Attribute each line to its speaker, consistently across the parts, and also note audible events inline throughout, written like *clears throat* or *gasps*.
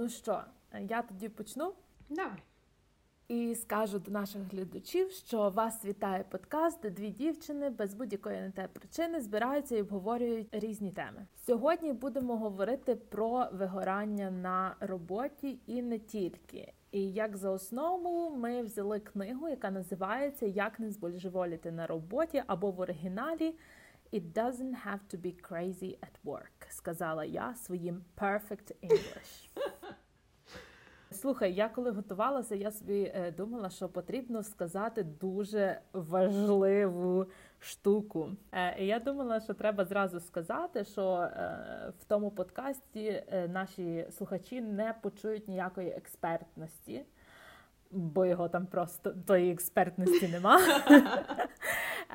Speaker 1: Ну що, я тоді почну?
Speaker 2: Давай.
Speaker 1: І скажу до наших глядачів, що вас вітає подкаст, де дві дівчини без будь-якої на те причини збираються і обговорюють різні теми. Сьогодні будемо говорити про вигорання на роботі і не тільки. І як за основу ми взяли книгу, яка називається Як не збожеволіти на роботі або в оригіналі It doesn't have to be crazy at work, сказала я своїм perfect English. *laughs* Слухай, я коли готувалася, я собі е, думала, що потрібно сказати дуже важливу штуку. Е, я думала, що треба зразу сказати, що е, в тому подкасті наші слухачі не почують ніякої експертності, бо його там просто тої експертності нема. *laughs*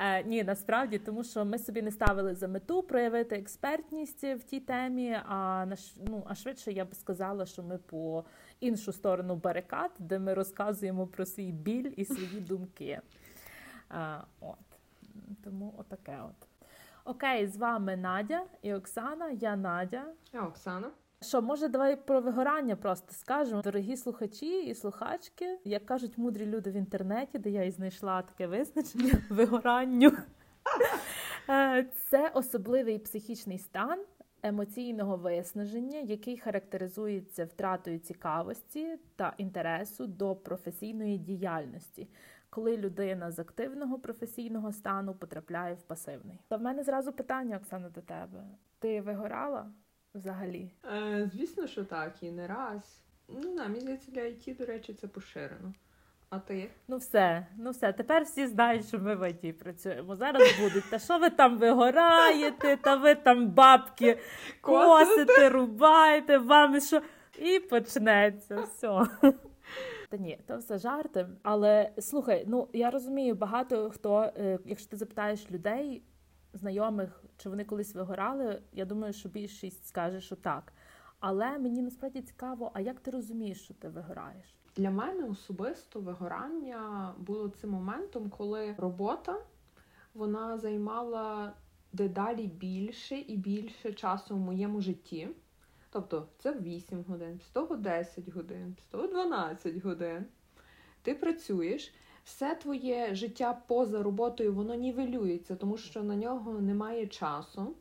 Speaker 1: Е, ні, насправді, тому що ми собі не ставили за мету проявити експертність в тій темі. А ну, а швидше я б сказала, що ми по іншу сторону барикад, де ми розказуємо про свій біль і свої *laughs* думки. А, от. Тому отаке от. Окей, з вами Надя і Оксана. Я Надя.
Speaker 2: Я Оксана.
Speaker 1: Що, може, давай про вигорання просто скажемо. Дорогі слухачі і слухачки, як кажуть мудрі люди в інтернеті, де я і знайшла таке визначення *laughs* вигоранню. *laughs* Е, це особливий психічний стан емоційного виснаження, який характеризується втратою цікавості та інтересу до професійної діяльності, коли людина з активного професійного стану потрапляє в пасивний. Та в мене зразу питання, Оксана, до тебе. Ти вигорала? взагалі?
Speaker 2: Е, Звісно, що так, і не раз. Ну на мені здається, для IT, до речі, це поширено. А ти?
Speaker 1: Ну все, ну все. Тепер всі знають, що ми в ІТ працюємо. Зараз будуть. Та що ви там вигораєте, та ви там бабки косите, рубаєте, вам що. І почнеться все. Та ні, то все жарти. Але слухай, ну я розумію, багато хто, е, якщо ти запитаєш людей, знайомих, чи вони колись вигорали, я думаю, що більшість скаже, що так. Але мені насправді цікаво, а як ти розумієш, що ти вигораєш?
Speaker 2: Для мене особисто вигорання було цим моментом, коли робота вона займала дедалі більше і більше часу в моєму житті. Тобто це 8 годин, з того 10 годин, з того 12 годин. Ти працюєш, все твоє життя поза роботою воно нівелюється, тому що на нього немає часу.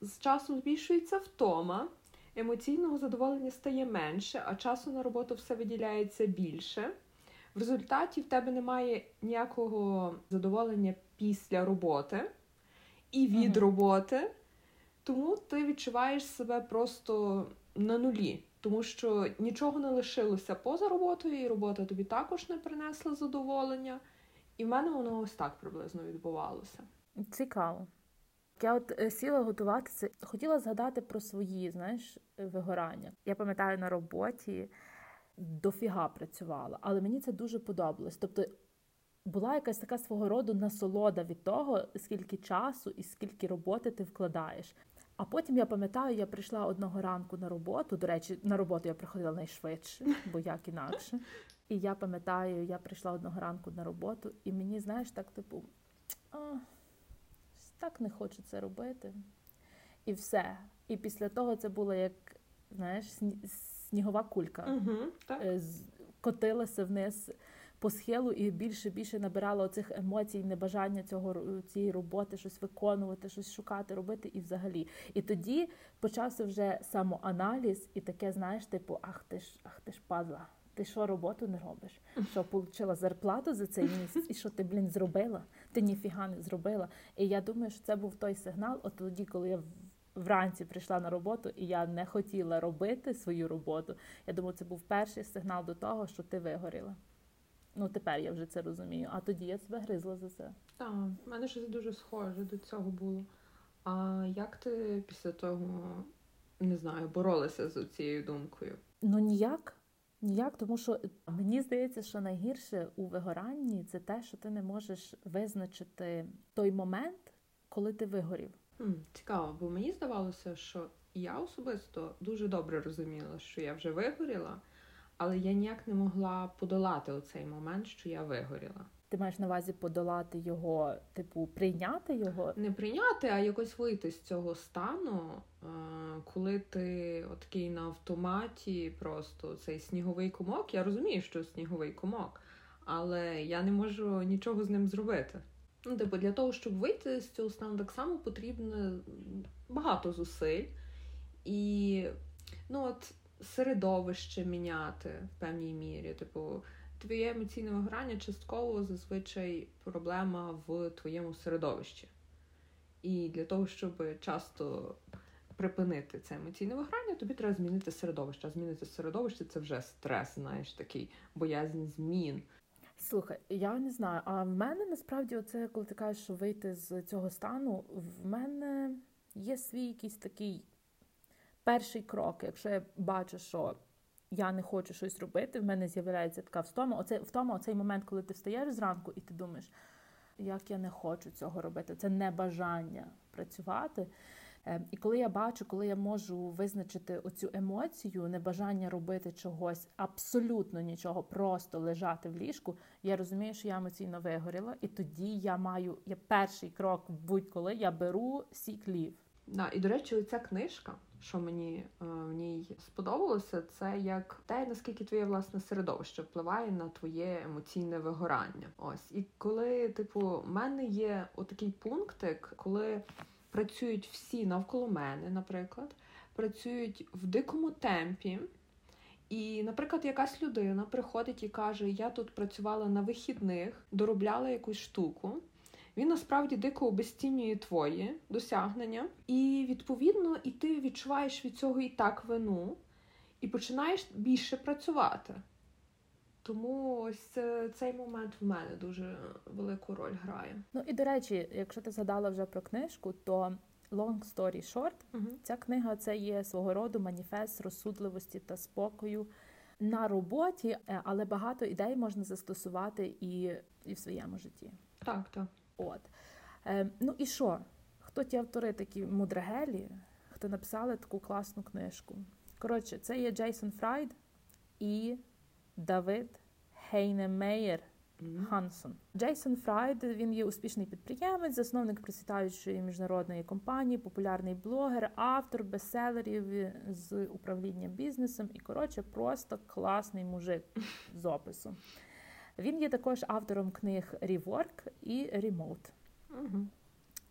Speaker 2: З часом збільшується втома, емоційного задоволення стає менше, а часу на роботу все виділяється більше. В результаті в тебе немає ніякого задоволення після роботи і від угу. роботи, тому ти відчуваєш себе просто на нулі тому що нічого не лишилося поза роботою, і робота тобі також не принесла задоволення. І в мене воно ось так приблизно відбувалося.
Speaker 1: Цікаво. Я от е, сіла готуватися, хотіла згадати про свої, знаєш, вигорання. Я пам'ятаю на роботі дофіга працювала, але мені це дуже подобалось. Тобто була якась така свого роду насолода від того, скільки часу і скільки роботи ти вкладаєш. А потім я пам'ятаю, я прийшла одного ранку на роботу. До речі, на роботу я приходила найшвидше, бо як інакше. І я пам'ятаю, я прийшла одного ранку на роботу, і мені, знаєш, так типу, а, так не хочу це робити. І все. І після того це було як, знаєш, снігова кулька.
Speaker 2: Угу, так.
Speaker 1: Котилася вниз по схилу і більше більше набирала оцих емоцій, небажання цього цієї роботи, щось виконувати, щось шукати, робити і взагалі. І тоді почався вже самоаналіз, і таке, знаєш, типу, ах ти ж, ах ти ж падла. Ти що роботу не робиш? Що отримала зарплату за цей *laughs* місяць? І що ти, блін, зробила? Ти ніфіга не зробила. І я думаю, що це був той сигнал, от тоді, коли я вранці прийшла на роботу, і я не хотіла робити свою роботу. Я думаю, це був перший сигнал до того, що ти вигоріла. Ну, тепер я вже це розумію. А тоді я себе гризла за це.
Speaker 2: Так, в мене щось дуже схоже до цього було. А як ти після того, не знаю, боролася з цією думкою?
Speaker 1: Ну ніяк. Ніяк, тому що мені здається, що найгірше у вигоранні це те, що ти не можеш визначити той момент, коли ти вигорів.
Speaker 2: Цікаво, бо мені здавалося, що я особисто дуже добре розуміла, що я вже вигоріла але я ніяк не могла подолати оцей момент, що я вигоріла.
Speaker 1: Ти маєш на увазі подолати його, типу, прийняти його?
Speaker 2: Не прийняти, а якось вийти з цього стану, е, коли ти такий на автоматі, просто цей сніговий комок. Я розумію, що сніговий комок, але я не можу нічого з ним зробити. Ну, типу, для того, щоб вийти з цього стану, так само потрібно багато зусиль і ну, от, середовище міняти в певній мірі. Типу, твоє емоційне вигорання частково зазвичай проблема в твоєму середовищі. І для того, щоб часто припинити це емоційне виграння, тобі треба змінити середовище. А змінити середовище це вже стрес, знаєш, такий боязнь змін.
Speaker 1: Слухай, я не знаю. А в мене насправді, оце, коли ти кажеш, що вийти з цього стану, в мене є свій якийсь такий перший крок. Якщо я бачу, що я не хочу щось робити, в мене з'являється така втома. Оце втома, оцей момент, коли ти встаєш зранку і ти думаєш, як я не хочу цього робити. Це не бажання працювати. Ем, і коли я бачу, коли я можу визначити оцю емоцію, небажання робити чогось, абсолютно нічого, просто лежати в ліжку, я розумію, що я емоційно вигоріла, і тоді я маю я перший крок будь-коли я беру сік-лів.
Speaker 2: Да, і до речі, ця книжка що мені е, в ній сподобалося, це як те, наскільки твоє власне середовище впливає на твоє емоційне вигорання. Ось і коли, типу, в мене є отакий пунктик, коли працюють всі навколо мене, наприклад, працюють в дикому темпі. І, наприклад, якась людина приходить і каже: Я тут працювала на вихідних, доробляла якусь штуку він насправді дико обесцінює твої досягнення, і відповідно і ти відчуваєш від цього і так вину, і починаєш більше працювати. Тому ось цей момент в мене дуже велику роль грає.
Speaker 1: Ну і до речі, якщо ти згадала вже про книжку, то Long Story Short, угу. ця книга це є свого роду маніфест розсудливості та спокою на роботі, е, але багато ідей можна застосувати і, і в своєму житті.
Speaker 2: Так, так.
Speaker 1: От. Е, Ну і що? Хто ті автори такі мудрагелі, хто написали таку класну книжку? Коротше, це є Джейсон Фрайд і Давид Хейнемейер Хансон. Джейсон Фрайд він є успішний підприємець, засновник процвітаючої міжнародної компанії, популярний блогер, автор бестселерів з управління бізнесом і, коротше, просто класний мужик з опису. Він є також автором книг Rework і Remote. Угу.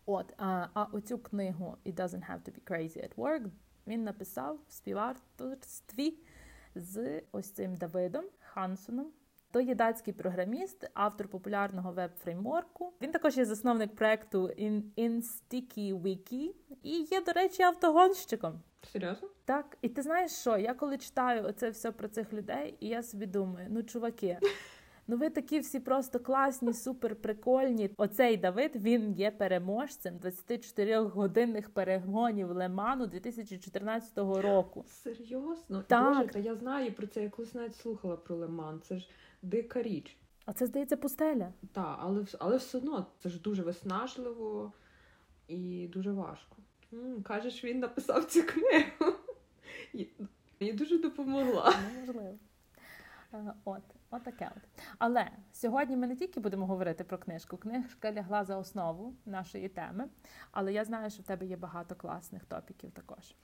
Speaker 1: От, а а оцю книгу It doesn't have to be crazy at work він написав в співавторстві з ось цим Давидом Хансоном. То є датський програміст, автор популярного веб-фреймворку. Він також є засновник проекту InSticky Wiki і є, до речі, автогонщиком.
Speaker 2: Серйозно?
Speaker 1: Так. І ти знаєш що? Я коли читаю оце все про цих людей, і я собі думаю, ну чуваки. Ну, ви такі всі просто класні, супер прикольні. Оцей Давид він є переможцем 24-годинних перегонів Леману 2014 року.
Speaker 2: Серйозно? Так. Боже, та я знаю про це. Я колись навіть слухала про Леман. Це ж дика річ.
Speaker 1: А це здається пустеля.
Speaker 2: Так, але але все одно це ж дуже виснажливо і дуже важко. М, Кажеш, він написав цю книгу. *laughs* Мені дуже допомогла.
Speaker 1: Неможливо. Е, от, от таке от. Але сьогодні ми не тільки будемо говорити про книжку. Книжка лягла за основу нашої теми, але я знаю, що в тебе є багато класних топіків також.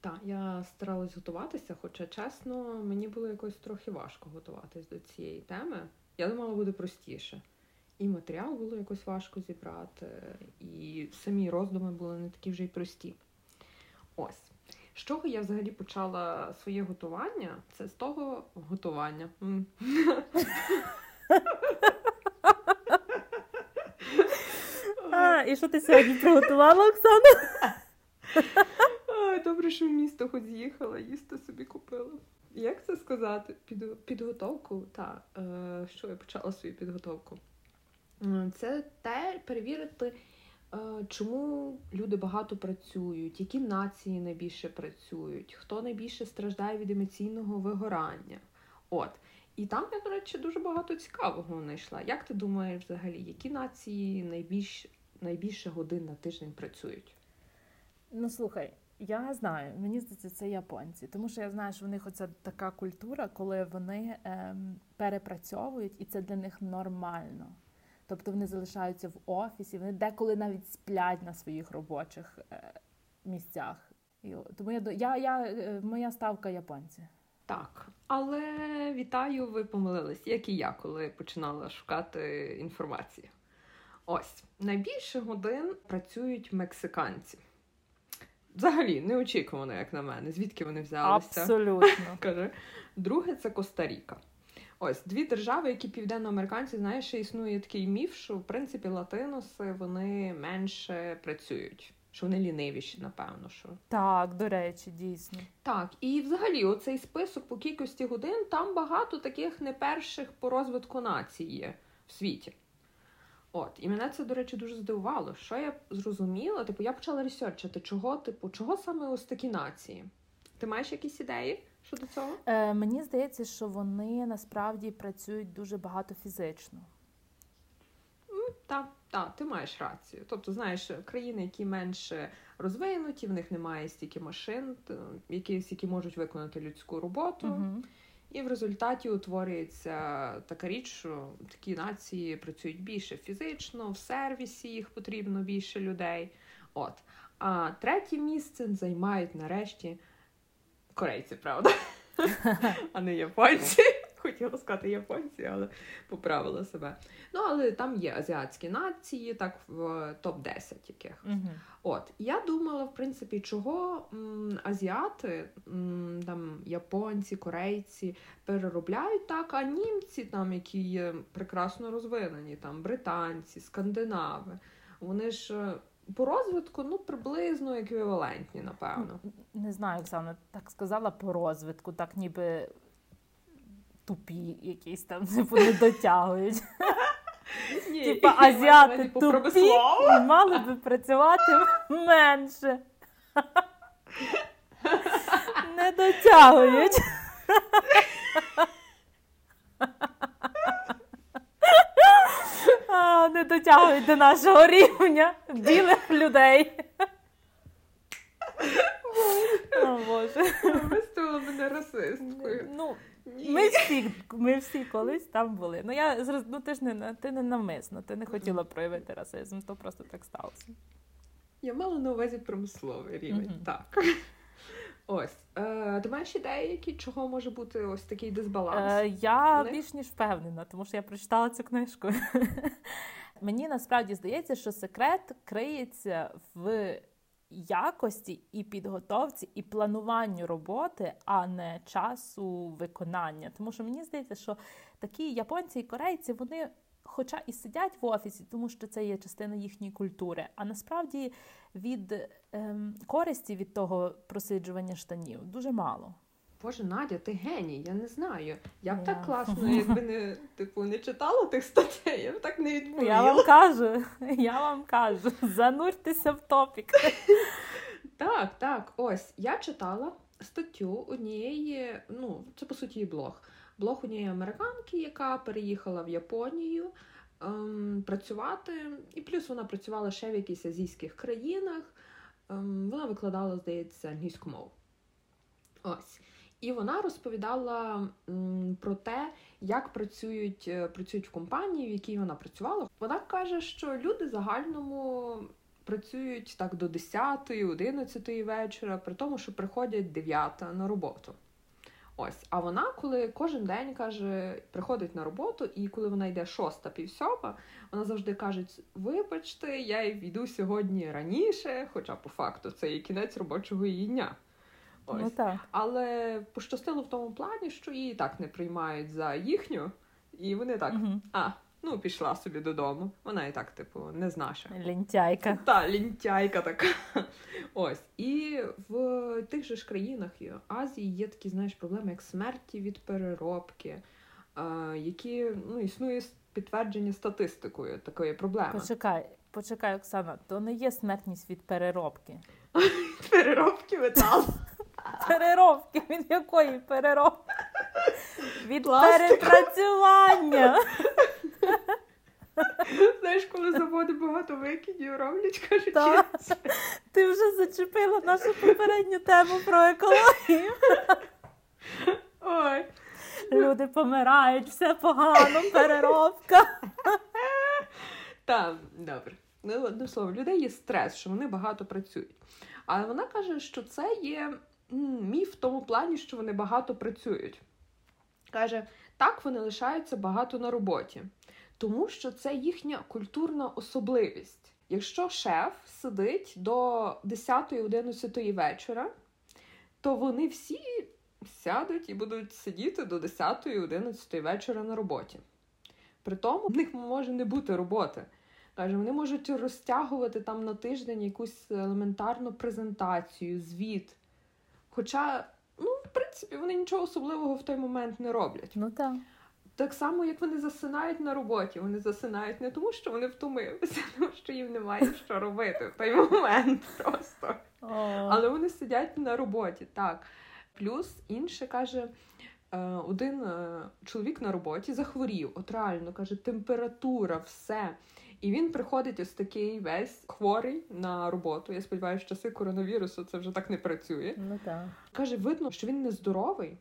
Speaker 2: Так, я старалась готуватися, хоча чесно, мені було якось трохи важко готуватись до цієї теми. Я думала, буде простіше. І матеріал було якось важко зібрати, і самі роздуми були не такі вже й прості. Ось. З чого я взагалі почала своє готування? Це з того готування. *laughs*
Speaker 1: А, І що ти сьогодні приготувала, Оксана? *laughs*
Speaker 2: Добре, що в місто хоч з'їхала, їсти собі купила. Як це сказати? Під, підготовку? Так, е, що я почала свою підготовку? Це те перевірити, чому люди багато працюють, які нації найбільше працюють, хто найбільше страждає від емоційного вигорання? От. І там, я, до речі, дуже багато цікавого знайшла. Як ти думаєш взагалі, які нації найбільш, найбільше годин на тиждень працюють?
Speaker 1: Ну, слухай, я знаю, мені здається, це японці, тому що я знаю, що в них оця така культура, коли вони ем, перепрацьовують, і це для них нормально. Тобто вони залишаються в офісі, вони деколи навіть сплять на своїх робочих е, місцях. Тому я я, я е, моя ставка японці.
Speaker 2: Так, але вітаю, ви помилились, як і я, коли починала шукати інформацію. Ось найбільше годин працюють мексиканці. Взагалі, неочікувано, як на мене, звідки вони взялися.
Speaker 1: Абсолютно. *laughs*
Speaker 2: Друге, це Коста-Ріка. Ось дві держави, які південноамериканці, знаєш, що існує такий міф, що в принципі латиноси вони менше працюють, що вони лінивіші, напевно. що.
Speaker 1: Так, до речі, дійсно.
Speaker 2: Так, і взагалі, оцей список по кількості годин, там багато таких не перших по розвитку нації є в світі. От, і мене це, до речі, дуже здивувало. Що я зрозуміла? Типу, я почала ресерчити, чого, типу, чого саме ось такі нації? Ти маєш якісь ідеї щодо цього?
Speaker 1: Е, Мені здається, що вони насправді працюють дуже багато фізично.
Speaker 2: Так, так, ти маєш рацію. Тобто, знаєш, країни, які менше розвинуті, в них немає стільки машин, які, які можуть виконати людську роботу.
Speaker 1: Угу.
Speaker 2: І в результаті утворюється така річ, що такі нації працюють більше фізично, в сервісі їх потрібно більше людей. От. А третє місце займають нарешті корейці, правда? *laughs* А не японці. Хотіла сказати японці, але поправила себе. Ну, але там є азіатські нації, так в топ-10 яких.
Speaker 1: Угу.
Speaker 2: От, я думала, в принципі, чого м, азіати, м, там японці, корейці переробляють так, а німці, там, які є прекрасно розвинені, там британці, скандинави, вони ж. По розвитку, ну, приблизно еквівалентні, напевно.
Speaker 1: Не знаю, Оксана, так сказала по розвитку, так ніби тупі якісь там типу, не дотягують. Типа азіати тупі мали би працювати менше. *laughs* Не дотягують. *laughs* Не дотягують до нашого рівня білих людей. О, Боже.
Speaker 2: Виставила мене расисткою.
Speaker 1: Ну, ми всі ми всі колись там були. Ну я ну, ти ж не ти не навмисно, ти не хотіла проявити расизм, то просто так сталося.
Speaker 2: Я мала на увазі промисловий рівень. Mm-hmm. Так. Ось. Е, Ти маєш ідеї, які чого може бути ось такий дисбаланс?
Speaker 1: Е, Я більш ніж впевнена, тому що я прочитала цю книжку. *laughs* Мені насправді здається, що секрет криється в якості і підготовці, і плануванню роботи, а не часу виконання. Тому що мені здається, що такі японці і корейці вони. Хоча і сидять в офісі, тому що це є частина їхньої культури, а насправді від ем, користі від того просиджування штанів дуже мало.
Speaker 2: Боже, Надя, ти геній, я не знаю. Я б yeah. так класно, якби не типу не читала тих статей, я б так не відповіла.
Speaker 1: Я вам кажу, *laughs* я вам кажу, зануртеся в топік.
Speaker 2: Так, так, ось я читала статтю однієї, ну це по суті блог. Блог однієї американки, яка переїхала в Японію ем, працювати, і плюс вона працювала ще в якихось азійських країнах. Ем, Вона викладала, здається, англійську мову. Ось. І вона розповідала про те, як працюють е, працюють в компанії, в якій вона працювала. Вона каже, що люди загальному працюють так до 10, 11 вечора, при тому, що приходять 9 на роботу. Ось, а вона, коли кожен день каже, приходить на роботу, і коли вона йде шоста півсьома, вона завжди каже: Вибачте, я йду сьогодні раніше, хоча по факту це і кінець робочого її дня.
Speaker 1: Ось. Ну, так.
Speaker 2: Але пощастило в тому плані, що її так не приймають за їхню, і вони так, угу. а, ну, пішла собі додому. Вона і так, типу, не з наша.
Speaker 1: Лінтяйка.
Speaker 2: Та, лінтяйка така. Ось. І в тих же ж країнах Азії є такі, знаєш, проблеми, як смерті від переробки, які ну, існує підтвердження статистикою такої проблеми.
Speaker 1: Почекай, почекай, Оксана, то не є смертність від переробки. *laughs*
Speaker 2: Переробки металу. *laughs*
Speaker 1: Переробки? Від якої переробки? Від перепрацювання. *laughs*
Speaker 2: Знаєш, коли заводи багато викидів роблять, кажуть,
Speaker 1: так. ти вже зачепила нашу попередню тему про екологію.
Speaker 2: Ой.
Speaker 1: Люди помирають, все погано, переробка.
Speaker 2: Так, добре. Ну, одним словом, людей є стрес, що вони багато працюють. Але вона каже, що це є міф в тому плані, що вони багато працюють. Каже, так вони лишаються багато на роботі, тому що це їхня культурна особливість. Якщо шеф сидить до 10-11 вечора, то вони всі сядуть і будуть сидіти до 10-11 вечора на роботі. При тому в них може не бути роботи. Каже, вони можуть розтягувати там на тиждень якусь елементарну презентацію, звіт. Хоча, принципі, вони нічого особливого в той момент не роблять.
Speaker 1: Ну так.
Speaker 2: Так само, як вони засинають на роботі. Вони засинають не тому, що вони втомилися, тому що їм немає що робити в той момент просто. Але вони сидять на роботі, так. Плюс інше каже, е, один е, чоловік на роботі захворів, от реально каже, температура, все. І він приходить ось такий весь хворий на роботу. Я сподіваюся, що часи коронавірусу це вже так не працює.
Speaker 1: Ну так.
Speaker 2: Каже, видно, що він нездоровий.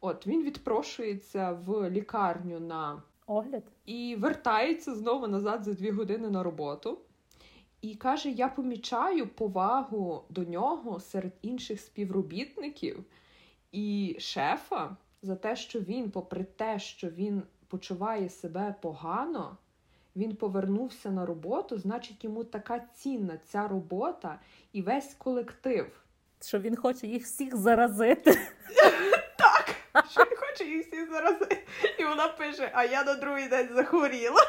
Speaker 2: От він відпрошується в лікарню на
Speaker 1: огляд
Speaker 2: і вертається знову назад за дві години на роботу. І каже: я помічаю повагу до нього серед інших співробітників і шефа за те, що він, попри те, що він почуває себе погано, він повернувся на роботу, значить, йому така цінна ця робота і весь колектив.
Speaker 1: Що він хоче їх всіх заразити.
Speaker 2: Так, що він хоче їх всіх заразити. І вона пише: А я на другий день захворіла.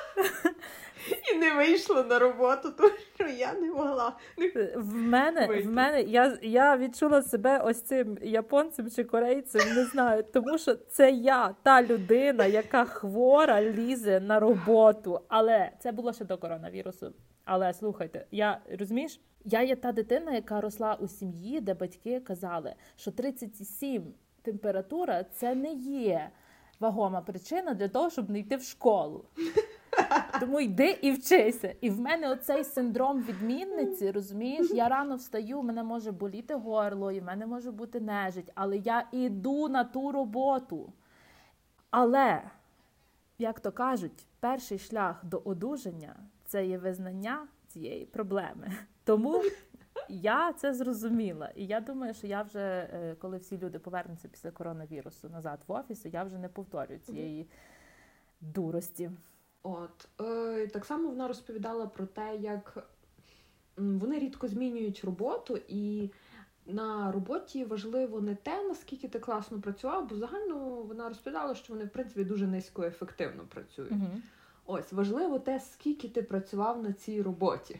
Speaker 2: *laughs* І не вийшла на роботу, тому що я не могла.
Speaker 1: В мене в мене я я відчула себе ось цим японцем чи корейцем, не знаю, тому що це я, та людина, яка хвора лізе на роботу. Але це було ще до коронавірусу. Але слухайте, я розумієш, я є та дитина, яка росла у сім'ї, де батьки казали, що 37 температура це не є вагома причина для того, щоб не йти в школу. *laughs* Тому йди і вчися. І в мене оцей синдром відмінниці, розумієш, я рано встаю, в мене може боліти горло, і в мене може бути нежить, але я іду на ту роботу. Але, як то кажуть, перший шлях до одужання це є визнання цієї проблеми. Тому я це зрозуміла. І я думаю, що я вже, е, коли всі люди повернуться після коронавірусу назад в офіс, я вже не повторюю цієї дурості.
Speaker 2: От е, так само вона розповідала про те, як вони рідко змінюють роботу, і на роботі важливо не те, наскільки ти класно працював, бо загально вона розповідала, що вони в принципі дуже низькоефективно працюють.
Speaker 1: Угу.
Speaker 2: Ось важливо те, скільки ти працював на цій роботі.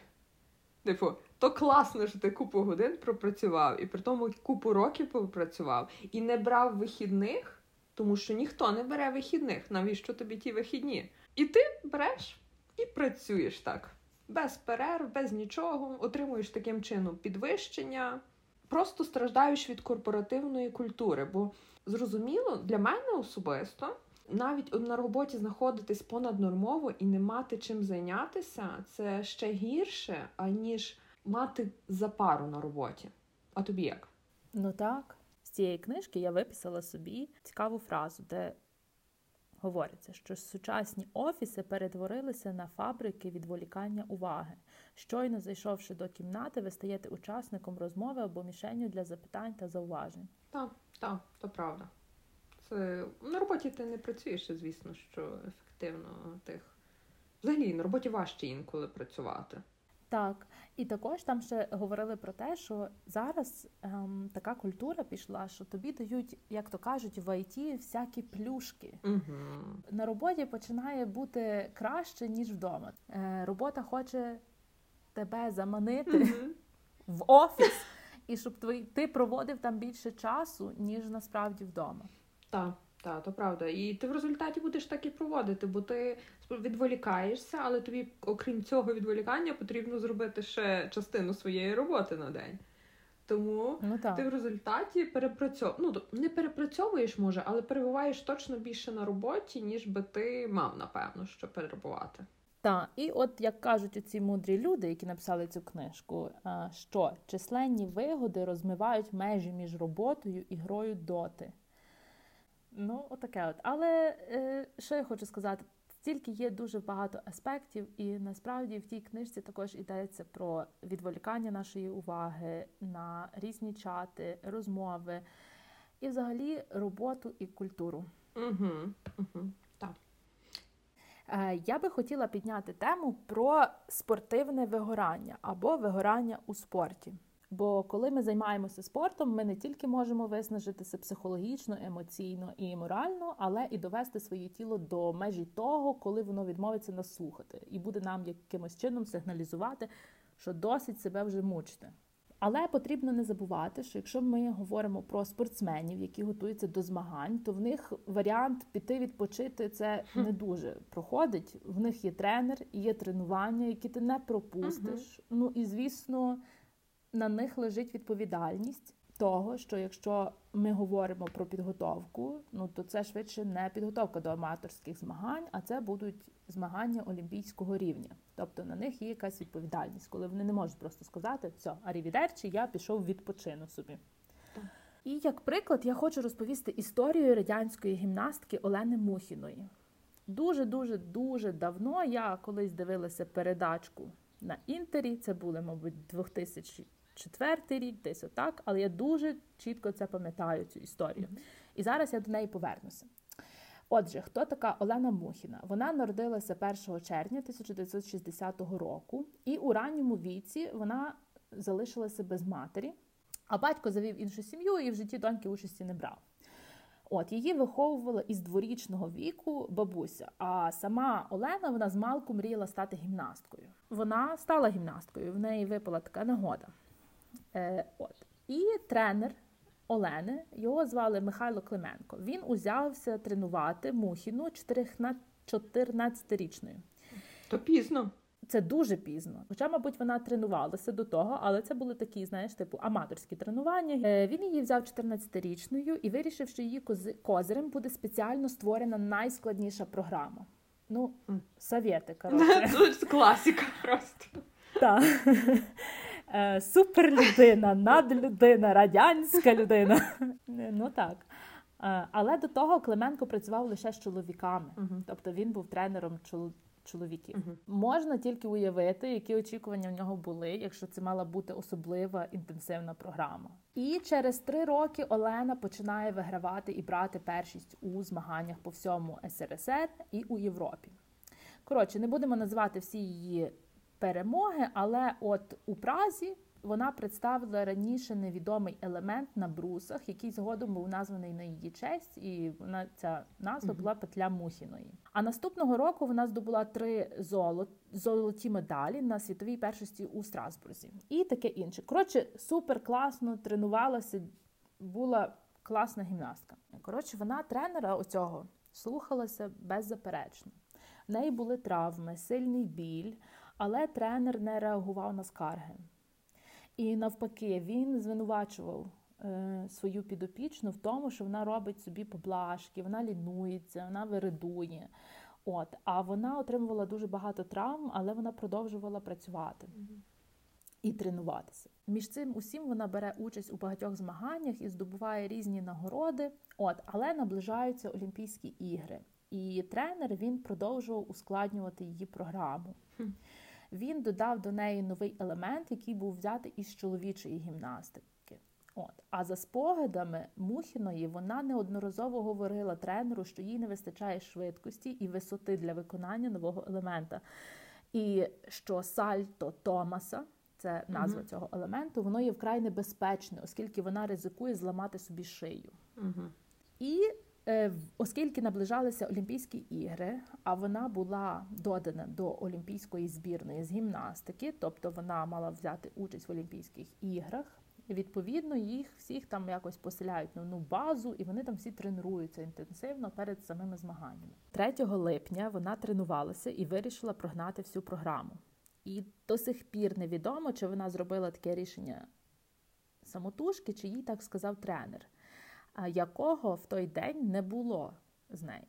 Speaker 2: Типу, то класно, що ти купу годин пропрацював, і при тому купу років попрацював, і не брав вихідних, тому що ніхто не бере вихідних. Навіщо тобі ті вихідні? І ти береш і працюєш так. Без перерв, без нічого, отримуєш таким чином підвищення, просто страждаєш від корпоративної культури. Бо зрозуміло, для мене особисто навіть на роботі знаходитись понаднормово і не мати чим зайнятися це ще гірше, аніж мати запару на роботі. А тобі як?
Speaker 1: Ну так. З цієї книжки я виписала собі цікаву фразу, де говориться, що сучасні офіси перетворилися на фабрики відволікання уваги. Щойно зайшовши до кімнати, ви стаєте учасником розмови або мішенню для запитань та зауважень.
Speaker 2: Так, так, то правда. Це на роботі ти не працюєш, звісно, що ефективно тих. Взагалі на роботі важче інколи працювати.
Speaker 1: Так, і також там ще говорили про те, що зараз ем, така культура пішла, що тобі дають, як то кажуть, в ІТ всякі плюшки.
Speaker 2: Угу.
Speaker 1: На роботі починає бути краще, ніж вдома. Е, Робота хоче тебе заманити угу. в офіс, і щоб твій, ти проводив там більше часу, ніж насправді вдома.
Speaker 2: Так. Так, то правда. І ти в результаті будеш так і проводити, бо ти відволікаєшся, але тобі, окрім цього відволікання, потрібно зробити ще частину своєї роботи на день. Тому
Speaker 1: ну,
Speaker 2: ти в результаті перепрацьовуєш, ну не перепрацьовуєш, може, але перебуваєш точно більше на роботі, ніж би ти мав, напевно, що перебувати.
Speaker 1: Так, і от як кажуть оці мудрі люди, які написали цю книжку, що численні вигоди розмивають межі між роботою і грою доти. Ну, отаке от. Але е, що я хочу сказати? Стільки є дуже багато аспектів, і насправді в тій книжці також йдеться про відволікання нашої уваги на різні чати, розмови і, взагалі, роботу і культуру.
Speaker 2: Угу, угу, так.
Speaker 1: Я би хотіла підняти тему про спортивне вигорання або вигорання у спорті. Бо коли ми займаємося спортом, ми не тільки можемо виснажитися психологічно, емоційно і морально, але і довести своє тіло до межі того, коли воно відмовиться нас слухати, і буде нам якимось чином сигналізувати, що досить себе вже мучити. Але потрібно не забувати, що якщо ми говоримо про спортсменів, які готуються до змагань, то в них варіант піти відпочити це не дуже проходить. В них є тренер, є тренування, які ти не пропустиш. Ну і звісно на них лежить відповідальність того, що якщо ми говоримо про підготовку, ну то це швидше не підготовка до аматорських змагань, а це будуть змагання олімпійського рівня. Тобто на них є якась відповідальність, коли вони не можуть просто сказати все, арівідерчі, я пішов відпочину собі. І як приклад, я хочу розповісти історію радянської гімнастки Олени Мухіної. Дуже дуже дуже давно я колись дивилася передачку на інтері. Це були, мабуть, 2000 четвертий рік, десь отак, але я дуже чітко це пам'ятаю, цю історію. І зараз я до неї повернуся. Отже, хто така Олена Мухіна? Вона народилася 1 червня 1960 року, і у ранньому віці вона залишилася без матері, а батько завів іншу сім'ю і в житті доньки участі не брав. От її виховувала із дворічного віку бабуся. А сама Олена вона з малку мріяла стати гімнасткою. Вона стала гімнасткою, в неї випала така нагода. Е, от. І тренер Олени, його звали Михайло Клименко. Він узявся тренувати Мухіну 14-річною.
Speaker 2: То пізно.
Speaker 1: Це дуже пізно. Хоча, мабуть, вона тренувалася до того, але це були такі, знаєш, типу аматорські тренування. Е, він її взяв 14-річною і вирішив, що її козирем буде спеціально створена найскладніша програма. Ну, совєти, *laughs* коротше.
Speaker 2: Це класика просто.
Speaker 1: Так. Е, суперлюдина, надлюдина, радянська людина. Ну так. Е, але до того Клименко працював лише з чоловіками, uh-huh. тобто він був тренером чоловіків. Uh-huh. Можна тільки уявити, які очікування в нього були, якщо це мала бути особлива інтенсивна програма. І через три роки Олена починає вигравати і брати першість у змаганнях по всьому СРСР і у Європі. Коротше, не будемо називати всі її перемоги, але от у Празі вона представила раніше невідомий елемент на брусах, який згодом був названий на її честь, і вона ця назва була петля Мухіної. А наступного року вона здобула три золот, золоті медалі на світовій першості у Страсбурзі. І таке інше. Коротше, супер класно тренувалася, була класна гімнастка. Коротше, вона тренера оцього слухалася беззаперечно. В неї були травми, сильний біль але тренер не реагував на скарги. І навпаки, він звинувачував е, свою підопічну в тому, що вона робить собі поблажки, вона лінується, вона виридує. От, А вона отримувала дуже багато травм, але вона продовжувала працювати і тренуватися. Між цим усім вона бере участь у багатьох змаганнях і здобуває різні нагороди. От, Але наближаються Олімпійські ігри. І тренер він продовжував ускладнювати її програму. Mm-hmm він додав до неї новий елемент, який був взятий із чоловічої гімнастики. От. А за спогадами Мухіної вона неодноразово говорила тренеру, що їй не вистачає швидкості і висоти для виконання нового елемента. І що сальто Томаса, це назва uh цього елементу, воно є вкрай небезпечне, оскільки вона ризикує зламати собі шию. uh І оскільки наближалися Олімпійські ігри, а вона була додана до Олімпійської збірної з гімнастики, тобто вона мала взяти участь в Олімпійських іграх. Відповідно, їх всіх там якось поселяють на одну базу, і вони там всі тренуються інтенсивно перед самими змаганнями. 3 липня вона тренувалася і вирішила прогнати всю програму. І до сих пір невідомо, чи вона зробила таке рішення самотужки, чи їй так сказав тренер якого в той день не було з нею.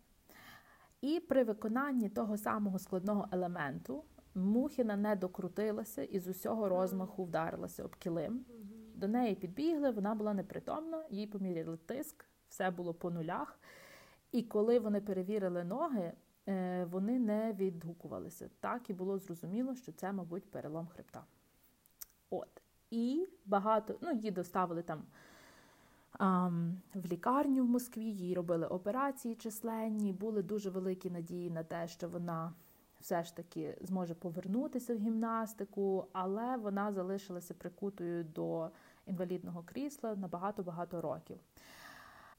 Speaker 1: І при виконанні того самого складного елементу Мухіна не докрутилася і з усього розмаху вдарилася об килим. До неї підбігли, вона була непритомна, їй поміряли тиск, все було по нулях. І коли вони перевірили ноги, е, вони не відгукувалися. Так і було зрозуміло, що це, мабуть, перелом хребта. От. І багато, ну, її доставили там в лікарню в Москві, їй робили операції численні, були дуже великі надії на те, що вона все ж таки зможе повернутися в гімнастику, але вона залишилася прикутою до інвалідного крісла на багато-багато років.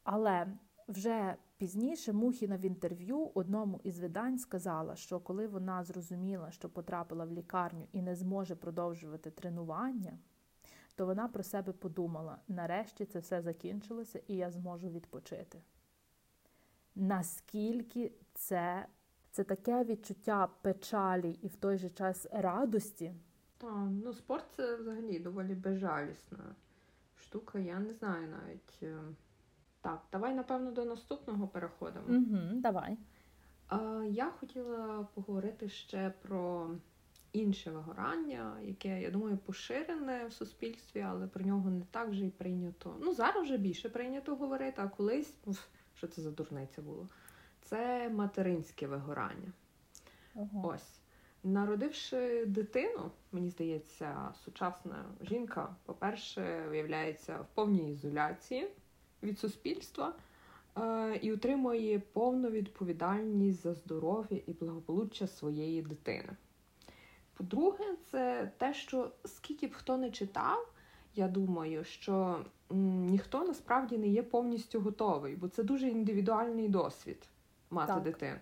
Speaker 1: Але вже пізніше Мухіна в інтерв'ю одному із видань сказала, що коли вона зрозуміла, що потрапила в лікарню і не зможе продовжувати тренування, то вона про себе подумала: нарешті це все закінчилося, і я зможу відпочити. Наскільки це це таке відчуття печалі і в той же час радості?
Speaker 2: Так, ну спорт це взагалі доволі безжалісна штука, я не знаю навіть. Е, так, давай, напевно, до наступного переходимо.
Speaker 1: Угу, Давай.
Speaker 2: Я хотіла поговорити ще про інше вигорання, яке, я думаю, поширене в суспільстві, але про нього не так вже й прийнято. Ну, зараз вже більше прийнято говорити, а колись, що це за дурниця було? Це материнське вигорання.
Speaker 1: Ого.
Speaker 2: Ось. Народивши дитину, мені здається, сучасна жінка, по-перше, виявляється в повній ізоляції від суспільства е, і отримує повну відповідальність за здоров'я і благополуччя своєї дитини. По-друге, це те, що скільки б хто не читав, я думаю, що ніхто насправді не є повністю готовий, бо це дуже індивідуальний досвід мати так. дитину.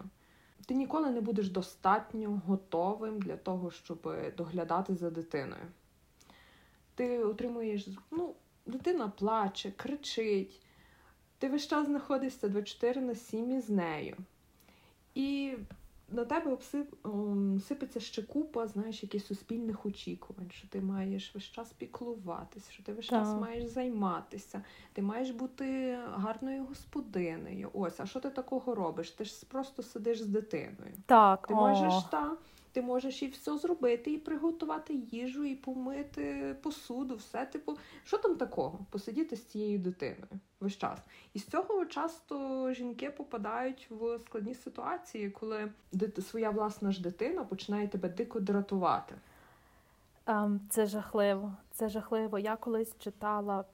Speaker 2: Ти ніколи не будеш достатньо готовим для того, щоб доглядати за дитиною. Ти отримуєш, ну, дитина плаче, кричить, ти весь час знаходишся 24 на 7 із нею. І на тебе обсип, сипеться ще купа, знаєш, якихось суспільних очікувань, що ти маєш весь час піклуватися, що ти весь так. час маєш займатися, ти маєш бути гарною господинею. Ось, а що ти такого робиш? Ти ж просто сидиш з дитиною.
Speaker 1: Так,
Speaker 2: Ти можеш та, ти можеш і все зробити, і приготувати їжу, і помити посуду, все типу, що там такого? Посидіти з цією дитиною весь час. І з цього часто жінки попадають в складні ситуації, коли своя власна ж дитина починає тебе дико дратувати.
Speaker 1: Ем, це жахливо. Це жахливо. Я колись читала.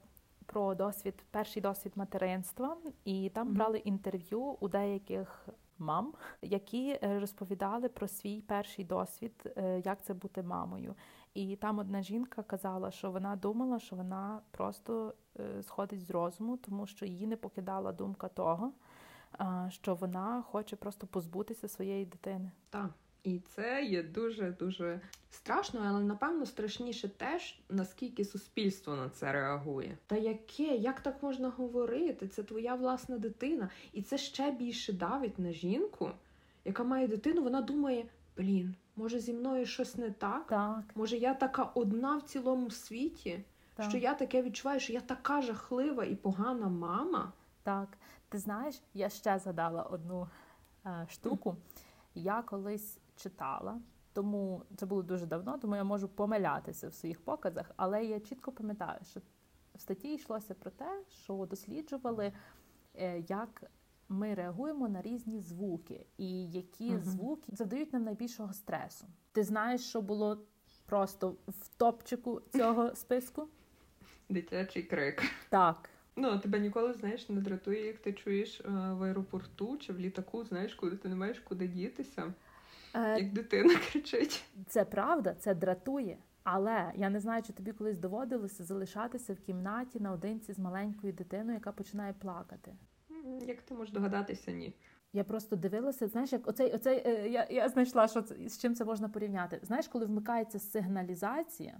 Speaker 1: Про досвід, перший досвід материнства, і там mm-hmm. брали інтерв'ю у деяких мам, які е, розповідали про свій перший досвід, е, як це бути мамою. І там одна жінка казала, що вона думала, що вона просто е, сходить з розуму, тому що її не покидала думка того, що вона хоче просто позбутися своєї дитини.
Speaker 2: Так. І це є дуже дуже страшно, але напевно страшніше теж, наскільки суспільство на це реагує. Та яке, як так можна говорити? Це твоя власна дитина, і це ще більше давить на жінку, яка має дитину. Вона думає: блін, може зі мною щось не так?
Speaker 1: Так.
Speaker 2: Може, я така одна в цілому світі, так. що я таке відчуваю, що я така жахлива і погана мама.
Speaker 1: Так, ти знаєш, я ще згадала одну е, штуку. Я колись читала, тому це було дуже давно, тому я можу помилятися в своїх показах, але я чітко пам'ятаю, що в статті йшлося про те, що досліджували, е, як ми реагуємо на різні звуки, і які uh-huh. звуки завдають нам найбільшого стресу. Ти знаєш, що було просто в топчику цього *laughs* списку?
Speaker 2: Дитячий крик.
Speaker 1: Так.
Speaker 2: Ну, тебе ніколи, знаєш, не дратує, як ти чуєш е, в аеропорту чи в літаку, знаєш, куди ти не маєш куди дітися. Е, як дитина *laughs* кричить.
Speaker 1: Це правда, це дратує. Але я не знаю, чи тобі колись доводилося залишатися в кімнаті наодинці з маленькою дитиною, яка починає плакати.
Speaker 2: Як ти можеш догадатися, ні.
Speaker 1: Я просто дивилася, знаєш, як оцей, оцей е, я я знайшла, що це, з чим це можна порівняти. Знаєш, коли вмикається сигналізація,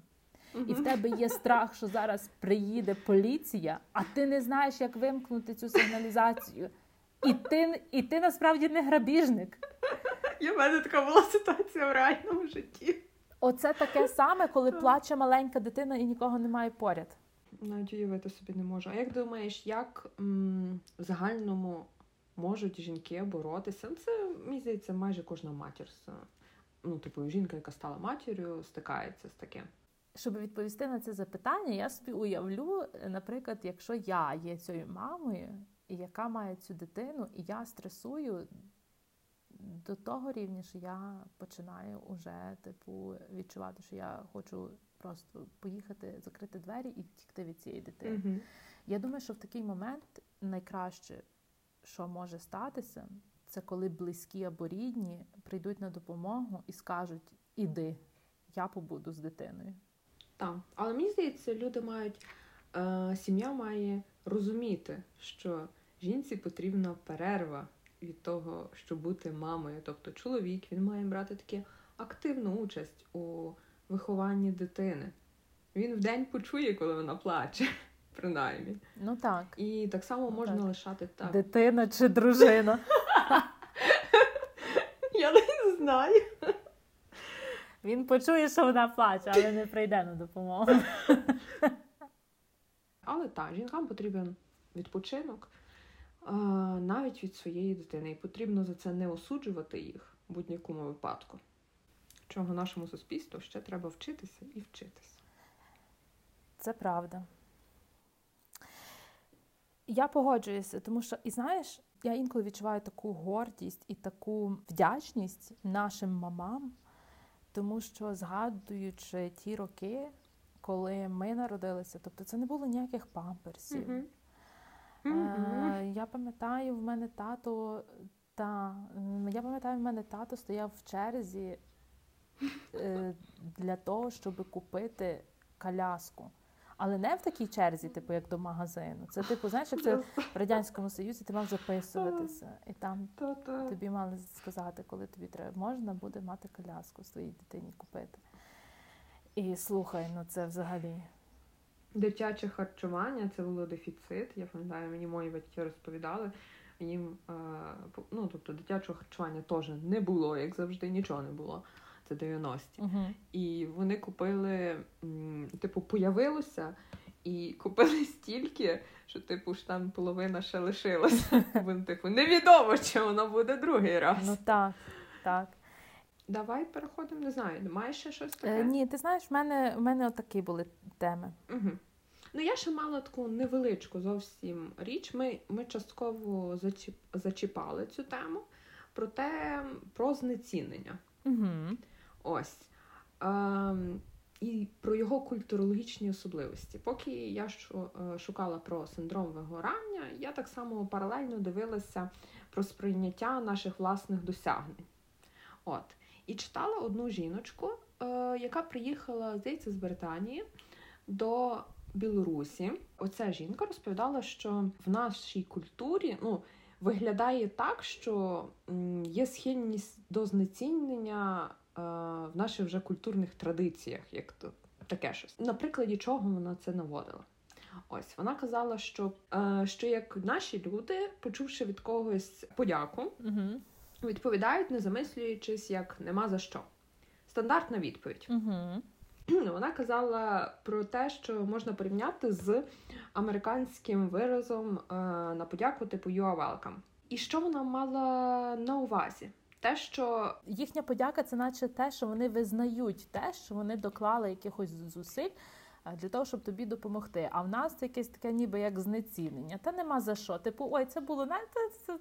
Speaker 1: uh і в тебе є страх, що зараз приїде поліція, а ти не знаєш, як вимкнути цю сигналізацію. І ти і ти насправді не грабіжник.
Speaker 2: І в мене така була ситуація в реальному житті.
Speaker 1: Оце таке саме, коли плаче маленька дитина і нікого немає поряд.
Speaker 2: Навіть уявити собі не можу. А як думаєш, як м- в загальному можуть жінки боротися? Ну, це, мені здається, майже кожна матір. Ну, типу, жінка, яка стала матір'ю, стикається з таким.
Speaker 1: Щоб відповісти на це запитання, я собі уявлю, наприклад, якщо я є цією мамою, яка має цю дитину, і я стресую до того рівня, що я починаю уже типу відчувати, що я хочу просто поїхати, закрити двері і втікти від цієї дитини.
Speaker 2: Мгм.
Speaker 1: Я думаю, що в такий момент найкраще, що може статися, це коли близькі або рідні прийдуть на допомогу і скажуть: іди, я побуду з дитиною.
Speaker 2: Так, але мені здається, люди мають, е, сім'я має розуміти, що жінці потрібна перерва від того, щоб бути мамою. Тобто чоловік він має брати таку активну участь у вихованні дитини. Він вдень почує, коли вона плаче, *laughs* принаймні.
Speaker 1: Ну так,
Speaker 2: І так само
Speaker 1: Ну,
Speaker 2: можна
Speaker 1: так.
Speaker 2: лишати так.
Speaker 1: дитина чи дружина. *laughs*
Speaker 2: Я не знаю.
Speaker 1: Він почує, що вона плаче, але не прийде на допомогу.
Speaker 2: Але так, жінкам потрібен відпочинок навіть від своєї дитини. І потрібно за це не осуджувати їх в будь-якому випадку. Чого нашому суспільству ще треба вчитися і вчитися.
Speaker 1: Це правда. Я погоджуюся, тому що, і знаєш, я інколи відчуваю таку гордість і таку вдячність нашим мамам, тому що згадуючи ті роки, коли ми народилися, тобто це не було ніяких памперсів. Е, я пам'ятаю, в мене тато та я пам'ятаю, в мене тато стояв в черзі е, для того, щоб купити коляску. Але не в такій черзі, типу, як до магазину. Це типу, знаєш, як це в Радянському Союзі ти мав записуватися, і там тобі мали сказати, коли тобі треба. Можна буде мати коляску своїй дитині купити. І слухай, ну це взагалі.
Speaker 2: Дитяче харчування це було дефіцит. Я пам'ятаю, мені мої батьки розповідали. Їм е, ну, тобто дитячого харчування теж не було, як завжди, нічого не було. Це 90-ті.
Speaker 1: Угу.
Speaker 2: І вони купили, типу, появилося, і купили *laughs* стільки, що, типу, ж там половина ще лишилася. *laughs* Вони, типу, невідомо, чи воно буде другий раз.
Speaker 1: Ну так, так.
Speaker 2: Давай переходимо, не знаю, маєш ще щось таке?
Speaker 1: Е, ні, ти знаєш, в мене, в мене отакі були теми.
Speaker 2: Угу. Ну, я ще мала таку невеличку зовсім річ. Ми, ми частково зачіп, зачіпали цю тему, проте про знецінення.
Speaker 1: Угу.
Speaker 2: Ось. Ем, і про його культурологічні особливості. Поки я е, шукала про синдром вигорання, я так само паралельно дивилася про сприйняття наших власних досягнень. От. І читала одну жіночку, е, яка приїхала, здається, з Британії до Білорусі. Оця жінка розповідала, що в нашій культурі ну, виглядає так, що є схильність до знецінення е, в наших вже культурних традиціях, як то таке щось. На прикладі чого вона це наводила? Ось вона казала, що, е, що як наші люди, почувши від когось подяку,
Speaker 1: Угу.
Speaker 2: Відповідають, не замислюючись, як нема за що. Стандартна відповідь.
Speaker 1: Угу. *clears throat*
Speaker 2: Вона казала про те, що можна порівняти з американським виразом е, на подяку типу «You are welcome». І що вона мала на увазі? Те, що
Speaker 1: Їхня подяка це наче те, що вони визнають те, що вони доклали якихось зусиль е, для того, щоб тобі допомогти. А в нас це якесь таке ніби як знецінення. Та нема за що. Типу, ой, це було знаєте, це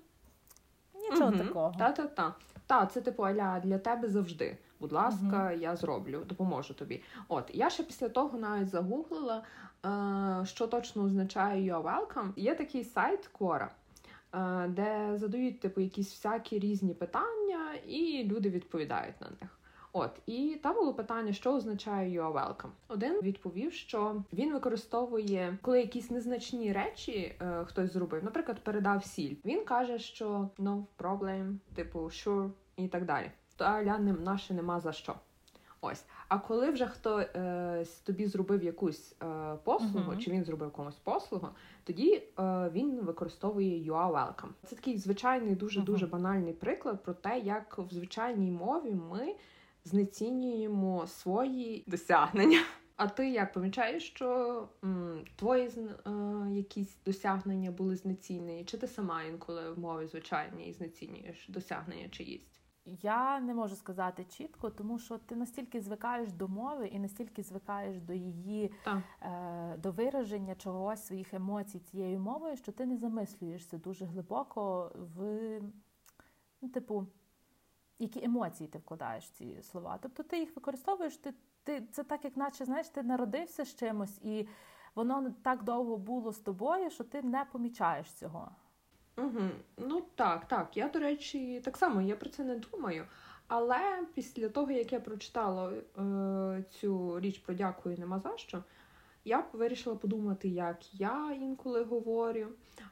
Speaker 1: нічого
Speaker 2: угу.
Speaker 1: такого.
Speaker 2: Та-та-та. Та, це типу аля для тебе завжди. Будь ласка, я зроблю, допоможу тобі. От я ще після того навіть загуглила, е, що точно означає «You welcome». Є такий сайт Quora, е, де задають типу якісь всякі різні питання, і люди відповідають на них. От і там було питання, що означає «You are welcome». Один відповів, що він використовує, коли якісь незначні речі е, хтось зробив, наприклад, передав сіль. Він каже, що no problem, типу sure і так далі. Аля ним наше нема за що. Ось. А коли вже хто е, тобі зробив якусь е, послугу,
Speaker 1: Мгм.
Speaker 2: чи він зробив комусь послугу, тоді е, він використовує you are welcome. Це такий звичайний, дуже дуже
Speaker 1: Мгм.
Speaker 2: банальний приклад про те, як в звичайній мові ми знецінюємо свої досягнення. А ти як помічаєш, що м, твої е, якісь досягнення були знецінені? Чи ти сама інколи в мові звичайній знецінюєш досягнення чиїсь?
Speaker 1: Я не можу сказати чітко, тому що ти настільки звикаєш до мови і настільки звикаєш до її е, до вираження чогось своїх емоцій цією мовою, що ти не замислюєшся дуже глибоко в ну, типу, які емоції ти вкладаєш в ці слова. Тобто ти їх використовуєш, ти, ти це так, як наче знаєш, ти народився з чимось, і воно так довго було з тобою, що ти не помічаєш цього.
Speaker 2: Угу. Ну так, так. Я, до речі, так само я про це не думаю. Але після того, як я прочитала е, цю річ про дякую, нема за що, я вирішила подумати, як я інколи говорю,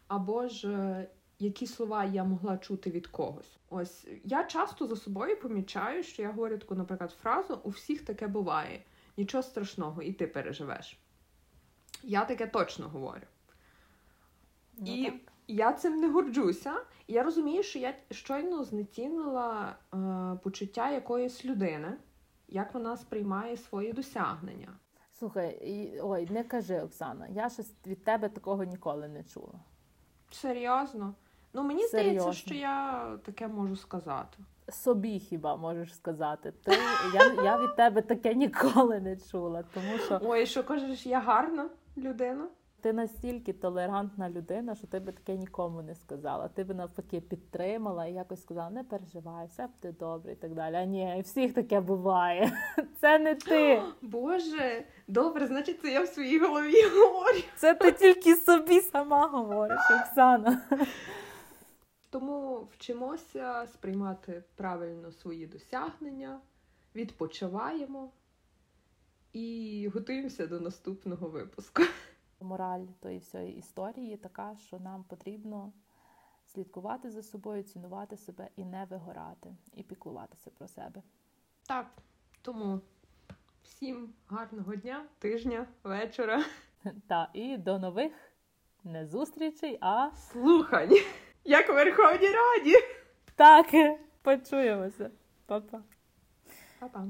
Speaker 2: або ж е, які слова я могла чути від когось. Ось я часто за собою помічаю, що я говорю таку, наприклад, фразу у всіх таке буває. Нічого страшного, і ти переживеш. Я таке точно говорю.
Speaker 1: Ну,
Speaker 2: І
Speaker 1: так.
Speaker 2: я цим не горджуся. І я розумію, що я щойно знецінила е, почуття якоїсь людини, як вона сприймає свої досягнення.
Speaker 1: Слухай, і, ой, не кажи, Оксана, я щось від тебе такого ніколи не чула.
Speaker 2: Серйозно? Ну мені
Speaker 1: Серйозно.
Speaker 2: здається, що я таке можу сказати.
Speaker 1: Собі хіба можеш сказати. Ти, я, я від тебе таке ніколи не чула, тому що
Speaker 2: Ой, що кажеш, я гарна людина?
Speaker 1: ти настільки толерантна людина, що ти би таке нікому не сказала. Ти би навпаки підтримала і якось сказала, не переживай, все буде добре і так далі. А ні, всіх таке буває. *laughs* Це не ти. *gasps*
Speaker 2: Боже, добре, значить, це я в своїй голові говорю.
Speaker 1: Це ти тільки собі сама говориш, Оксана. *laughs*
Speaker 2: Тому вчимося сприймати правильно свої досягнення, відпочиваємо і готуємося до наступного випуску.
Speaker 1: Мораль тої всієї історії така, що нам потрібно слідкувати за собою, цінувати себе і не вигорати, і піклуватися про себе.
Speaker 2: Так, тому всім гарного дня, тижня, вечора. *laughs*
Speaker 1: Та і до нових не зустрічей, а
Speaker 2: Слухань, як у Верховній Раді.
Speaker 1: так, почуємося. Па-па.
Speaker 2: Па-па.